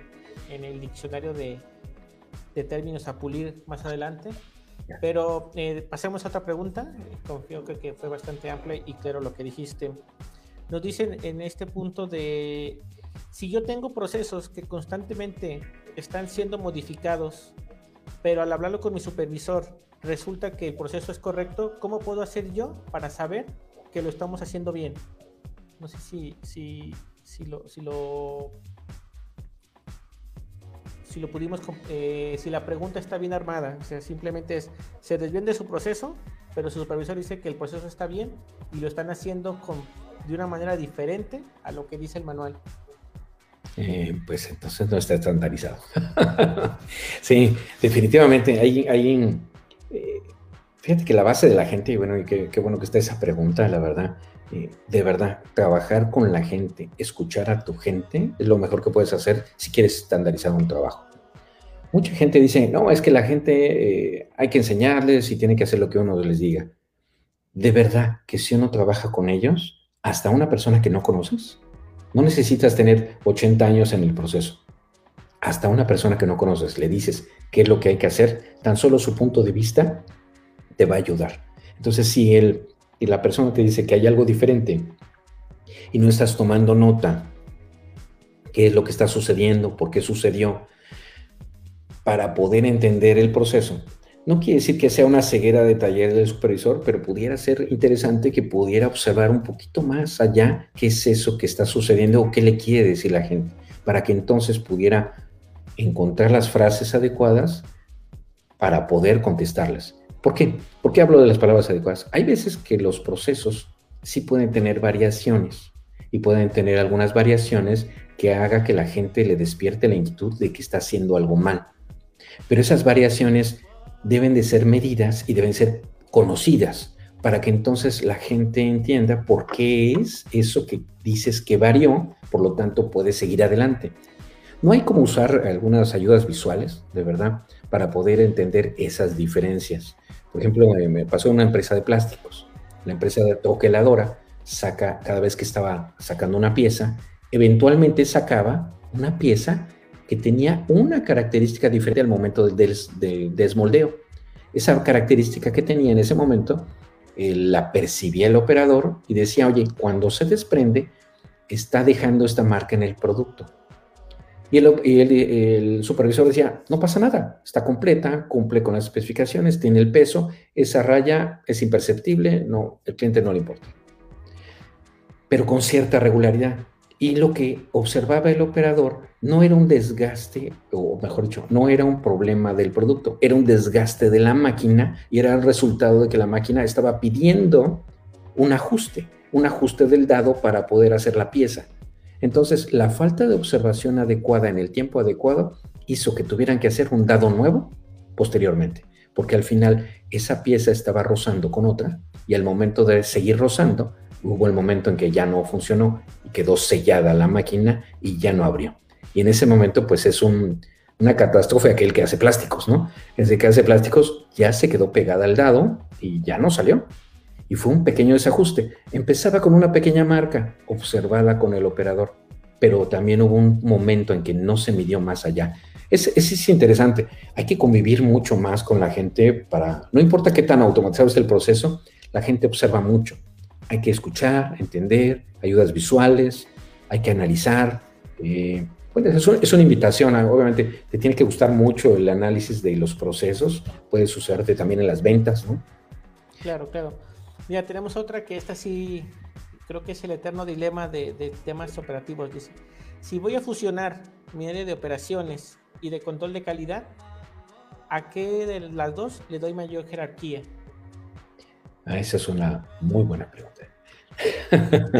en el diccionario de, de términos a pulir más adelante. Pero eh, pasemos a otra pregunta. Confío que, fue bastante amplia y claro lo que dijiste. Nos dicen en este punto de si yo tengo procesos que constantemente están siendo modificados, pero al hablarlo con mi supervisor resulta que el proceso es correcto, ¿cómo puedo hacer yo para saber que lo estamos haciendo bien? No sé si, si, si lo, si lo si lo pudimos, eh, si la pregunta está bien armada, o sea, simplemente es, se desviende su proceso, pero su supervisor dice que el proceso está bien y lo están haciendo con, de una manera diferente a lo que dice el manual. Eh, pues entonces no está estandarizado. [LAUGHS] sí, definitivamente hay, hay eh, fíjate que la base de la gente, y bueno, y qué, bueno que está esa pregunta, la verdad, de verdad, trabajar con la gente, escuchar a tu gente, es lo mejor que puedes hacer si quieres estandarizar un trabajo. Mucha gente dice, no, es que la gente eh, hay que enseñarles y tiene que hacer lo que uno les diga. De verdad que si uno trabaja con ellos, hasta una persona que no conoces, no necesitas tener 80 años en el proceso. Hasta una persona que no conoces le dices qué es lo que hay que hacer, tan solo su punto de vista te va a ayudar. Entonces, si él y la persona te dice que hay algo diferente y no estás tomando nota, qué es lo que está sucediendo, por qué sucedió, para poder entender el proceso. No quiere decir que sea una ceguera de taller del supervisor, pero pudiera ser interesante que pudiera observar un poquito más allá qué es eso que está sucediendo o qué le quiere decir la gente, para que entonces pudiera encontrar las frases adecuadas para poder contestarlas. ¿Por qué? ¿Por qué hablo de las palabras adecuadas? Hay veces que los procesos sí pueden tener variaciones y pueden tener algunas variaciones que haga que la gente le despierte la inquietud de que está haciendo algo mal. Pero esas variaciones deben de ser medidas y deben ser conocidas para que entonces la gente entienda por qué es eso que dices que varió, por lo tanto puede seguir adelante. No hay como usar algunas ayudas visuales, de verdad, para poder entender esas diferencias. Por ejemplo, me pasó una empresa de plásticos. La empresa de troqueladora saca, cada vez que estaba sacando una pieza, eventualmente sacaba una pieza que tenía una característica diferente al momento del, desmoldeo. Esa característica que tenía en ese momento eh, la percibía el operador y decía, oye, cuando se desprende, está dejando esta marca en el producto. Y, el, supervisor decía, no pasa nada, está completa, cumple con las especificaciones, tiene el peso, esa raya es imperceptible, no, el cliente no le importa. Pero con cierta regularidad. Y lo que observaba el operador no era un desgaste, o mejor dicho, no era un problema del producto, era un desgaste de la máquina y era el resultado de que la máquina estaba pidiendo un ajuste, un ajuste del dado para poder hacer la pieza. Entonces, la falta de observación adecuada en el tiempo adecuado hizo que tuvieran que hacer un dado nuevo posteriormente, porque al final esa pieza estaba rozando con otra y al momento de seguir rozando, hubo el momento en que ya no funcionó y quedó sellada la máquina y ya no abrió. Y en ese momento, pues es una catástrofe aquel que hace plásticos, ¿no? Ese que hace plásticos ya se quedó pegada al dado y ya no salió y fue un pequeño desajuste. Empezaba con una pequeña marca observada con el operador, pero también hubo un momento en que no se midió más allá. Es, es, interesante. Hay que convivir mucho más con la gente para, no importa qué tan automatizado esté el proceso, la gente observa mucho. Hay que escuchar, entender, ayudas visuales, hay que analizar. Eh, es, una invitación, obviamente te tiene que gustar mucho el análisis de los procesos, puede sucederte también en las ventas, ¿no? Claro, claro. Mira, tenemos otra que esta sí, creo que es el eterno dilema de, temas operativos. Dice, si voy a fusionar mi área de operaciones y de control de calidad, ¿a qué de las dos le doy mayor jerarquía? Ah, esa es una muy buena pregunta.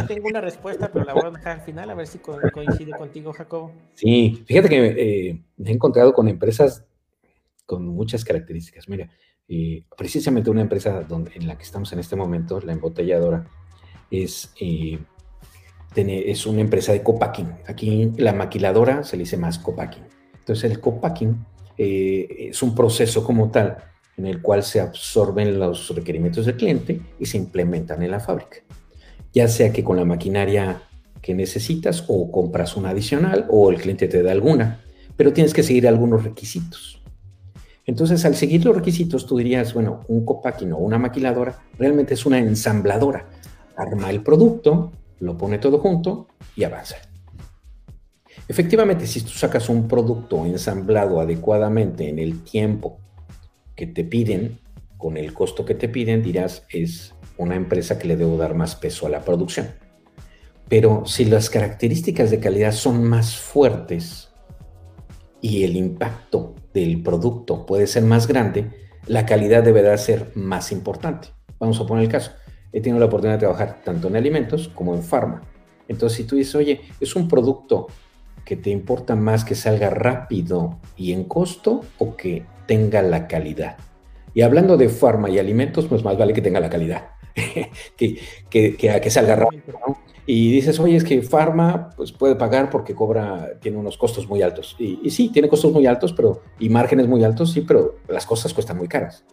tengo una respuesta, pero la voy a dejar al final, a ver si coincide contigo, Jacobo. Sí, fíjate que eh, me he encontrado con empresas con muchas características. Mira, precisamente una empresa donde, en la que estamos en este momento, la embotelladora, es, eh, es una empresa de copacking. Aquí la maquiladora se le dice más copacking. Entonces el copacking eh, es un proceso como tal en el cual se absorben los requerimientos del cliente y se implementan en la fábrica. Ya sea que con la maquinaria que necesitas o compras una adicional o el cliente te da alguna, pero tienes que seguir algunos requisitos. Entonces, al seguir los requisitos, tú dirías, bueno, un copacking o una maquiladora realmente es una ensambladora. Arma el producto, lo pone todo junto y avanza. Efectivamente, si tú sacas un producto ensamblado adecuadamente en el tiempo que te piden, con el costo que te piden, dirás, es una empresa que le debo dar más peso a la producción. Pero si las características de calidad son más fuertes y el impacto del producto puede ser más grande, la calidad deberá ser más importante. Vamos a poner el caso. He tenido la oportunidad de trabajar tanto en alimentos como en farma. Entonces, si tú dices, oye, es un producto que te importa más que salga rápido y en costo o que tenga la calidad. Y hablando de farma y alimentos, pues más vale que tenga la calidad, [LAUGHS] que, que, que, salga rápido. Y dices, oye, es que Pharma pues, puede pagar porque cobra, tiene unos costos muy altos. Y, sí, tiene costos muy altos, pero, y márgenes muy altos, sí, pero las cosas cuestan muy caras.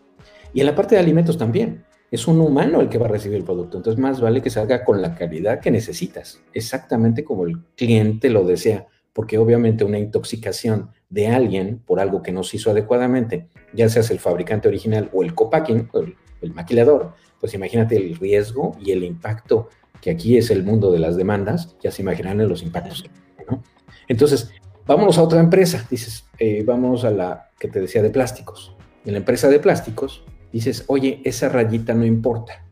Y en la parte de alimentos también. Es un humano el que va a recibir el producto. Entonces, más vale que salga con la calidad que necesitas, exactamente como el cliente lo desea. Porque obviamente una intoxicación de alguien por algo que no se hizo adecuadamente, ya seas el fabricante original o el copacking, el, el maquilador, pues imagínate el riesgo y el impacto que aquí es el mundo de las demandas, ya se imaginarán los impactos. ¿no? Entonces, vámonos a otra empresa, dices, eh, vamos a la que te decía de plásticos. En la empresa de plásticos, dices, oye, esa rayita no importa,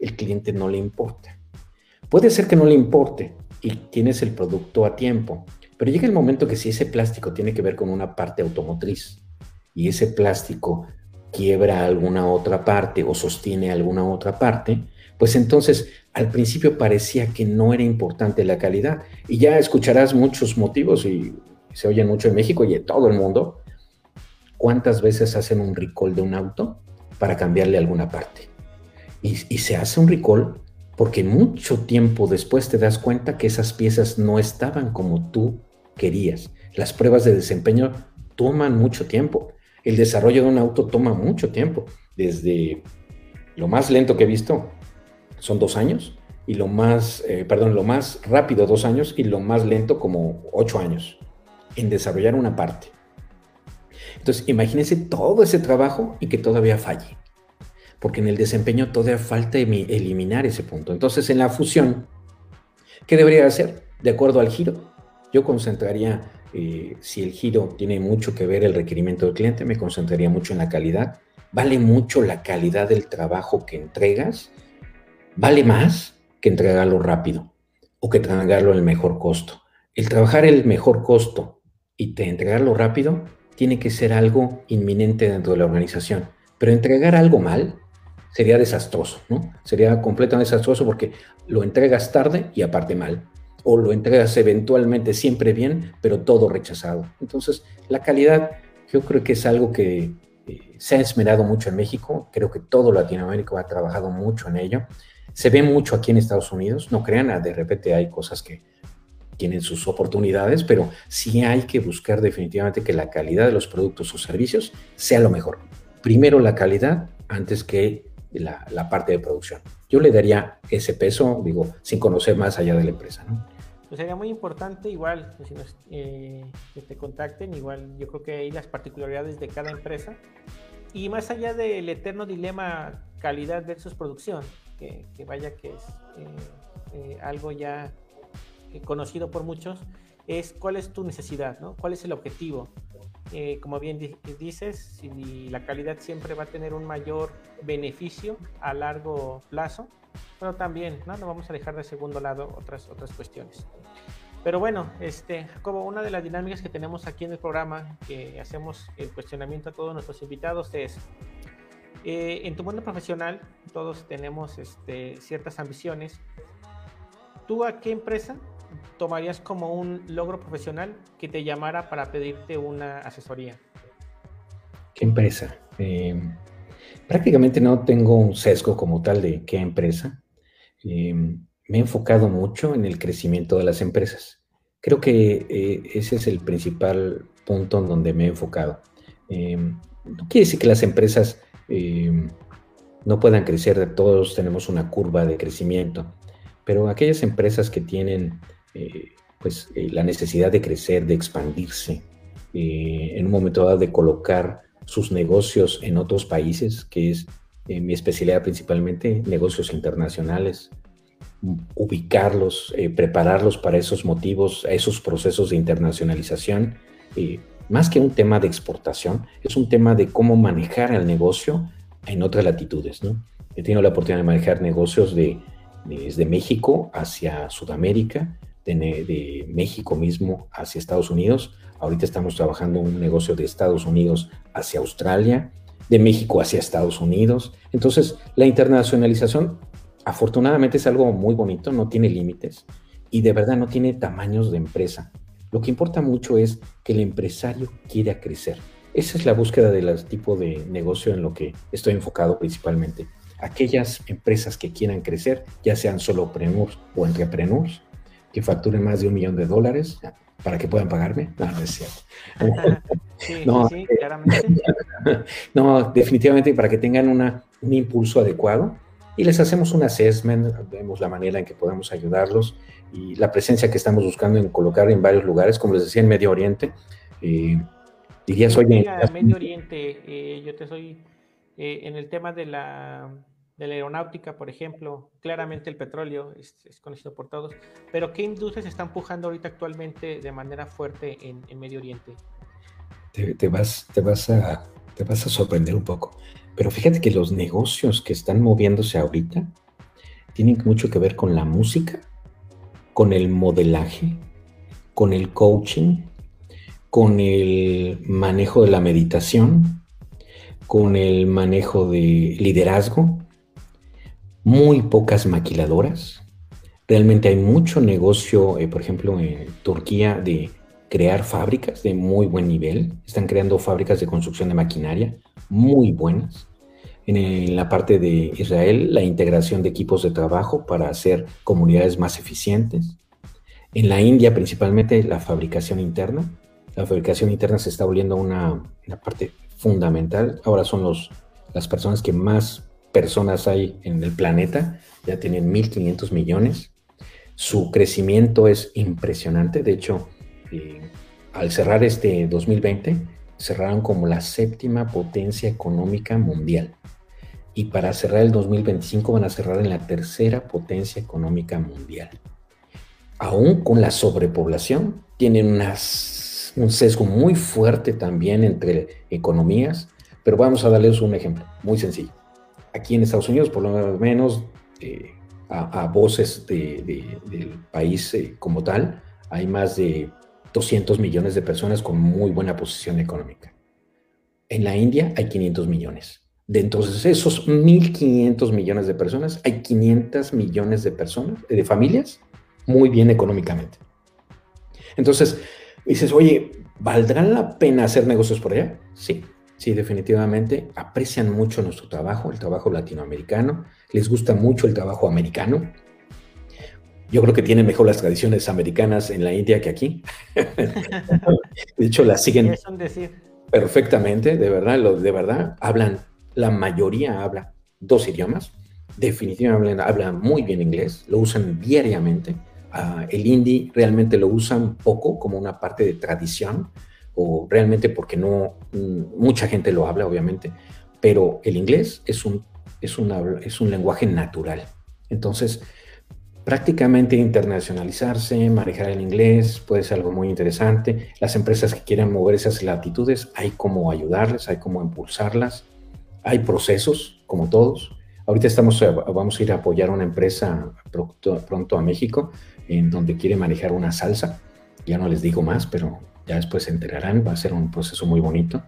el cliente no le importa. Puede ser que no le importe y tienes el producto a tiempo, pero llega el momento que si ese plástico tiene que ver con una parte automotriz y ese plástico quiebra alguna otra parte o sostiene alguna otra parte, pues entonces al principio parecía que no era importante la calidad. Y ya escucharás muchos motivos y se oyen mucho en México y en todo el mundo. ¿Cuántas veces hacen un recall de un auto para cambiarle alguna parte? Y, se hace un recall porque mucho tiempo después te das cuenta que esas piezas no estaban como tú querías. Las pruebas de desempeño toman mucho tiempo. El desarrollo de un auto toma mucho tiempo. Desde lo más lento que he visto, son dos años, y lo más, eh, perdón, lo más rápido dos años y lo más lento como ocho años en desarrollar una parte. Entonces, imagínense todo ese trabajo y que todavía falle, porque en el desempeño todavía falta eliminar ese punto. Entonces, en la fusión, ¿qué debería hacer? De acuerdo al giro, yo concentraría, eh, si el giro tiene mucho que ver el requerimiento del cliente, me concentraría mucho en la calidad. Vale mucho la calidad del trabajo que entregas vale más que entregarlo rápido o que entregarlo el mejor costo. El trabajar el mejor costo y te entregarlo rápido tiene que ser algo inminente dentro de la organización. Pero entregar algo mal sería desastroso, ¿no? Sería completamente desastroso porque lo entregas tarde y aparte mal. O lo entregas eventualmente siempre bien, pero todo rechazado. Entonces, la calidad yo creo que es algo que eh, se ha esmerado mucho en México. Creo que todo Latinoamérica ha trabajado mucho en ello. Se ve mucho aquí en Estados Unidos, no crean, ah, de repente hay cosas que tienen sus oportunidades, pero sí hay que buscar definitivamente que la calidad de los productos o servicios sea lo mejor. Primero la calidad antes que la, parte de producción. Yo le daría ese peso, digo, sin conocer más allá de la empresa. ¿no? Pues sería muy importante igual pues, eh, que te contacten, igual yo creo que hay las particularidades de cada empresa y más allá del eterno dilema calidad versus producción, que, vaya que es eh, eh, algo ya eh, conocido por muchos, es cuál es tu necesidad, ¿no? ¿Cuál es el objetivo? como bien dices, si la calidad siempre va a tener un mayor beneficio a largo plazo, pero también, ¿no? No vamos a dejar de segundo lado otras, otras cuestiones. Pero bueno, este, como una de las dinámicas que tenemos aquí en el programa, que hacemos el cuestionamiento a todos nuestros invitados, es eh, en tu mundo profesional, todos tenemos este, ciertas ambiciones. ¿Tú a qué empresa tomarías como un logro profesional que te llamara para pedirte una asesoría? ¿Qué empresa? Em, prácticamente no tengo un sesgo como tal de qué empresa. Em, me he enfocado mucho en el crecimiento de las empresas. Creo que eh, ese es el principal punto en donde me he enfocado. Em, no quiere decir que las empresas Em, no puedan crecer, todos tenemos una curva de crecimiento, pero aquellas empresas que tienen pues, la necesidad de crecer, de expandirse, en un momento dado de colocar sus negocios en otros países, que es mi especialidad principalmente, negocios internacionales, ubicarlos, prepararlos para esos motivos, esos procesos de internacionalización más que un tema de exportación, es un tema de cómo manejar el negocio en otras latitudes. ¿no? He tenido la oportunidad de manejar negocios de, desde México hacia Sudamérica, de, México mismo hacia Estados Unidos. Ahorita estamos trabajando un negocio de Estados Unidos hacia Australia, de México hacia Estados Unidos. Entonces, la internacionalización afortunadamente es algo muy bonito, no tiene límites y de verdad no tiene tamaños de empresa. Lo que importa mucho es que el empresario quiera crecer. Esa es la búsqueda del tipo de negocio en lo que estoy enfocado principalmente. Aquellas empresas que quieran crecer, ya sean solopreneurs o entrepreneurs, que facturen más de un millón de dólares para que puedan pagarme. No, no es cierto. [LAUGHS] Sí, no, sí, claramente. [LAUGHS] no, definitivamente para que tengan una, un impulso adecuado y les hacemos un assessment, vemos la manera en que podemos ayudarlos y la presencia que estamos buscando en colocar en varios lugares, como les decía, en Medio Oriente. Eh, dirías, oye... Medio Oriente, eh, yo te soy eh, en el tema de la, de la, aeronáutica, por ejemplo, claramente el petróleo es, conocido por todos, pero ¿qué industrias están empujando ahorita actualmente de manera fuerte en, en Medio Oriente? Te, vas, te, vas a, te vas a sorprender un poco, pero fíjate que los negocios que están moviéndose ahorita tienen mucho que ver con la música con el modelaje, con el coaching, con el manejo de la meditación, con el manejo de liderazgo, muy pocas maquiladoras. Realmente hay mucho negocio, eh, por ejemplo, en Turquía, de crear fábricas de muy buen nivel. Están creando fábricas de construcción de maquinaria muy buenas. En la parte de Israel, la integración de equipos de trabajo para hacer comunidades más eficientes. En la India, principalmente, la fabricación interna. La fabricación interna se está volviendo una, parte fundamental. Ahora son los, las personas que más personas hay en el planeta. Ya tienen 1.500 millones. Su crecimiento es impresionante. De hecho, eh, al cerrar este 2020, cerraron como la séptima potencia económica mundial. Y para cerrar el 2025 van a cerrar en la tercera potencia económica mundial. Aún con la sobrepoblación, tienen un sesgo muy fuerte también entre economías, pero vamos a darles un ejemplo muy sencillo. Aquí en Estados Unidos, por lo menos eh, a, voces del país eh, como tal, hay más de 200 millones de personas con muy buena posición económica. En la India hay 500 millones. De entonces esos 1.500 millones de personas, hay 500 millones de personas, de familias, muy bien económicamente. Entonces, dices, oye, ¿valdrá la pena hacer negocios por allá? Sí, sí, definitivamente. Aprecian mucho nuestro trabajo, el trabajo latinoamericano. Les gusta mucho el trabajo americano. Yo creo que tienen mejor las tradiciones americanas en la India que aquí. [LAUGHS] de hecho, las siguen perfectamente, de verdad, lo, de verdad, hablan, la mayoría habla dos idiomas, definitivamente hablan muy bien inglés, lo usan diariamente. Ah, el hindi realmente lo usan poco como una parte de tradición, o realmente porque no, mm, mucha gente lo habla, obviamente, pero el inglés es un, es es un lenguaje natural. Entonces, prácticamente internacionalizarse, manejar el inglés, puede ser algo muy interesante. Las empresas que quieran mover esas latitudes, hay cómo ayudarles, hay cómo impulsarlas. Hay procesos, como todos. Ahorita estamos, eh, vamos a ir a apoyar a una empresa pronto, a México, en donde quiere manejar una salsa. Ya no les digo más, pero ya después se enterarán. Va a ser un proceso muy bonito.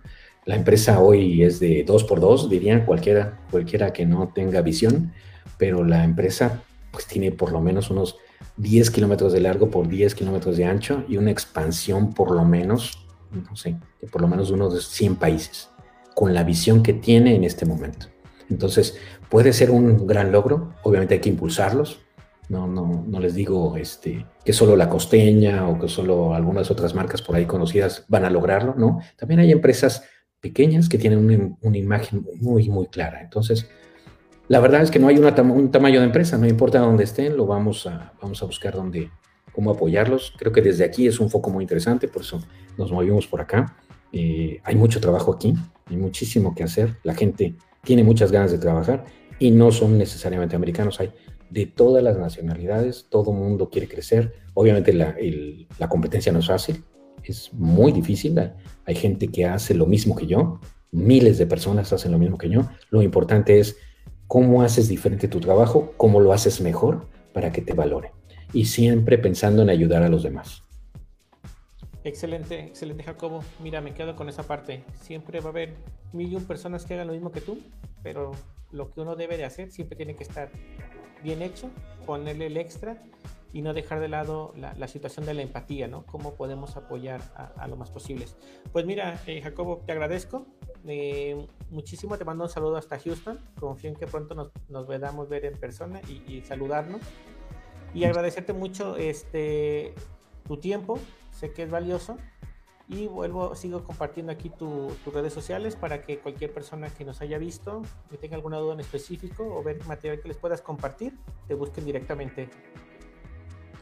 La empresa hoy es de dos por dos, dirían cualquiera, cualquiera que no tenga visión, pero la empresa pues tiene por lo menos unos 10 kilómetros de largo por 10 kilómetros de ancho y una expansión por lo menos, no sé, por lo menos unos 100 países, con la visión que tiene en este momento. Entonces, puede ser un gran logro, obviamente hay que impulsarlos, no, no, no les digo este, que solo la costeña o que solo algunas otras marcas por ahí conocidas van a lograrlo, ¿no? También hay empresas pequeñas que tienen una, imagen muy, muy clara. Entonces, la verdad es que no hay un tamaño de empresa, no importa dónde estén, lo vamos a, vamos a buscar donde, cómo apoyarlos. Creo que desde aquí es un foco muy interesante, por eso nos movimos por acá. Eh, hay mucho trabajo aquí, hay muchísimo que hacer. La gente tiene muchas ganas de trabajar y no son necesariamente americanos, hay de todas las nacionalidades, todo mundo quiere crecer. Obviamente la, competencia no es fácil, es muy difícil. Hay gente que hace lo mismo que yo, miles de personas hacen lo mismo que yo. Lo importante es cómo haces diferente tu trabajo, cómo lo haces mejor para que te valore. Y siempre pensando en ayudar a los demás. Excelente, excelente Jacobo. Mira, me quedo con esa parte. Siempre va a haber mil y un personas que hagan lo mismo que tú, pero lo que uno debe de hacer siempre tiene que estar bien hecho, ponerle el extra y no dejar de lado la, situación de la empatía, ¿no? Cómo podemos apoyar a, lo más posible. Pues mira, eh, Jacobo, te agradezco. Eh, muchísimo, te mando un saludo hasta Houston. Confío en que pronto nos, nos vedamos ver en persona y, saludarnos. Y agradecerte mucho este, tu tiempo, sé que es valioso. Y vuelvo, sigo compartiendo aquí tus redes sociales para que cualquier persona que nos haya visto, que tenga alguna duda en específico o ver material que les puedas compartir, te busquen directamente.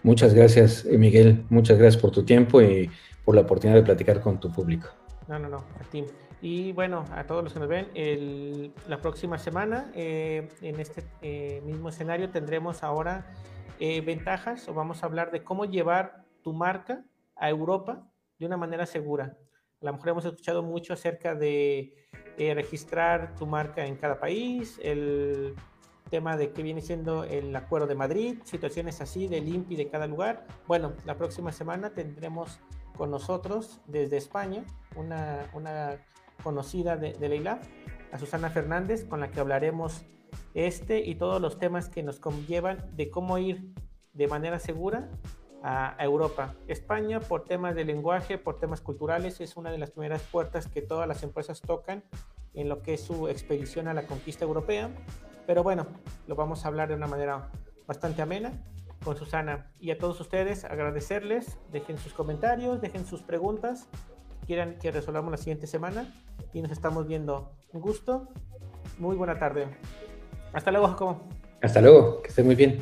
Muchas gracias, Miguel. Muchas gracias por tu tiempo y por la oportunidad de platicar con tu público. No, no, no, a ti. Y bueno, a todos los que nos ven, la próxima semana eh, en este eh, mismo escenario tendremos ahora eh, ventajas o vamos a hablar de cómo llevar tu marca a Europa de una manera segura. A lo mejor hemos escuchado mucho acerca de registrar tu marca en cada país, el tema de que viene siendo el Acuerdo de Madrid, situaciones así del INPI de cada lugar. Bueno, la próxima semana tendremos con nosotros desde España una, una conocida de, de a Susana Fernández, con la que hablaremos este y todos los temas que nos conllevan de cómo ir de manera segura a, Europa. España, por temas de lenguaje, por temas culturales, es una de las primeras puertas que todas las empresas tocan en lo que es su expedición a la conquista europea. Pero bueno, lo vamos a hablar de una manera bastante amena con Susana. Y a todos ustedes agradecerles, dejen sus comentarios, dejen sus preguntas, quieran que resolvamos la siguiente semana y nos estamos viendo. Un gusto, muy buena tarde. Hasta luego, Jacobo. Hasta luego, que esté muy bien.